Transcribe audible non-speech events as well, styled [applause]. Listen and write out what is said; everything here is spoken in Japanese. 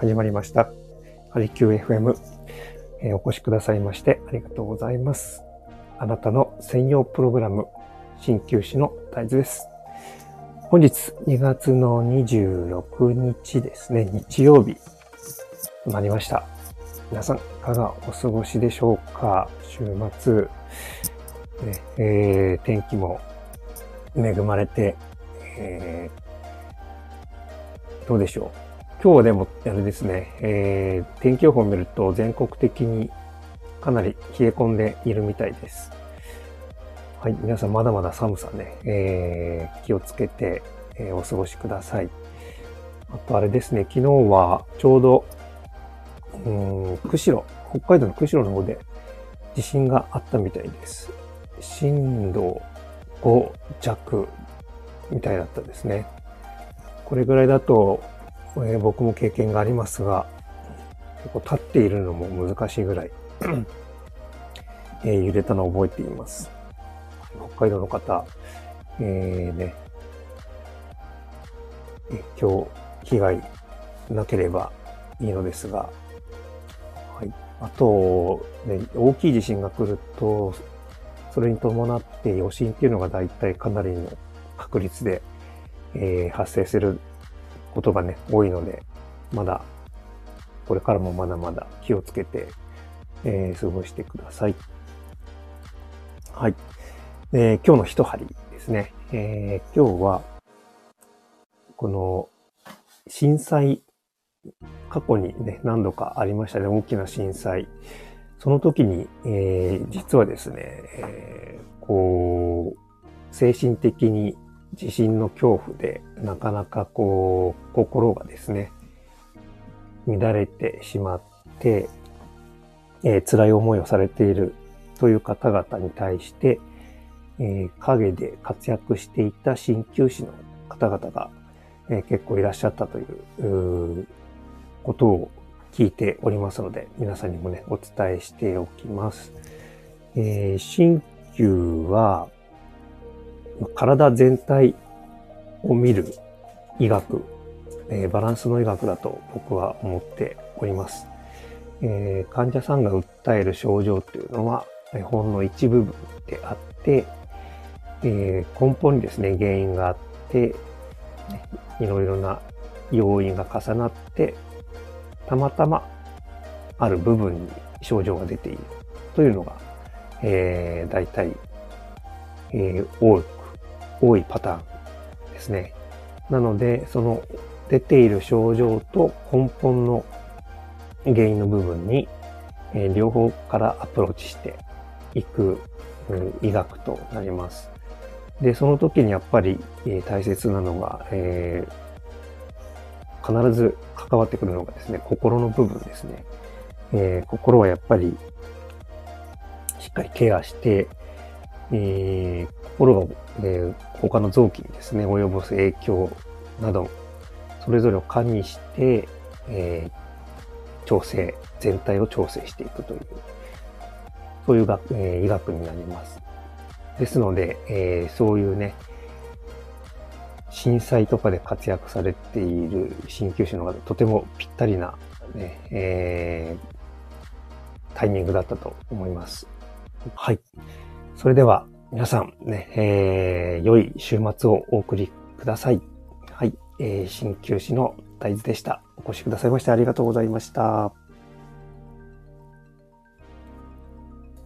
始まりました。ハリキュー FM、えー、お越しくださいましてありがとうございます。あなたの専用プログラム、鍼灸師の大豆です。本日2月の26日ですね、日曜日となりました。皆さん、いかがお過ごしでしょうか？週末、ねえー、天気も恵まれて、えー、どうでしょう？今日はでも、あれですね、えー、天気予報を見ると全国的にかなり冷え込んでいるみたいです。はい、皆さんまだまだ寒さね、えー、気をつけて、えー、お過ごしください。あとあれですね、昨日はちょうど、うん、釧路、北海道の釧路の方で地震があったみたいです。震度5弱みたいだったですね。これぐらいだとえー、僕も経験がありますが、結構立っているのも難しいぐらい [clears throat] えー、揺れたのを覚えています。北海道の方、えー、ね、今日被害なければいいのですが、はい。あと、ね、大きい地震が来ると、それに伴って余震っていうのが大体かなりの確率で、えー、発生することがね、多いので、まだ、これからもまだまだ気をつけて、えー、過ごしてください。はい。えー、今日の一針ですね。えー、今日は、この、震災、過去にね、何度かありましたね。大きな震災。その時に、えー、実はですね、えー、こう、精神的に地震の恐怖でなかなかこう心がですね、乱れてしまって、えー、辛い思いをされているという方々に対して、えー、陰で活躍していた鍼灸師の方々が、えー、結構いらっしゃったということを聞いておりますので、皆さんにもね、お伝えしておきます。えー、灸は、体全体を見る医学、えー、バランスの医学だと僕は思っております。えー、患者さんが訴える症状っていうのは、ほんの一部分であって、えー、根本にですね、原因があって、いろいろな要因が重なって、たまたまある部分に症状が出ているというのが、えー、大体、えー、多く多いパターンですね。なので、その出ている症状と根本の原因の部分に、えー、両方からアプローチしていく、うん、医学となります。で、その時にやっぱり、えー、大切なのが、えー、必ず関わってくるのがですね、心の部分ですね。え、心はやっぱりしっかりケアして、えー、心が、えー、他の臓器にですね、及ぼす影響など、それぞれを加味して、えー、調整、全体を調整していくという、そういう学、えー、医学になります。ですので、えー、そういうね、震災とかで活躍されている鍼灸師の方、とてもぴったりな、ね、えー、タイミングだったと思います。はい。それでは皆さんね、えー、良い週末をお送りください。はい、えー、鍼灸師の大豆でした。お越しくださいましてありがとうございました。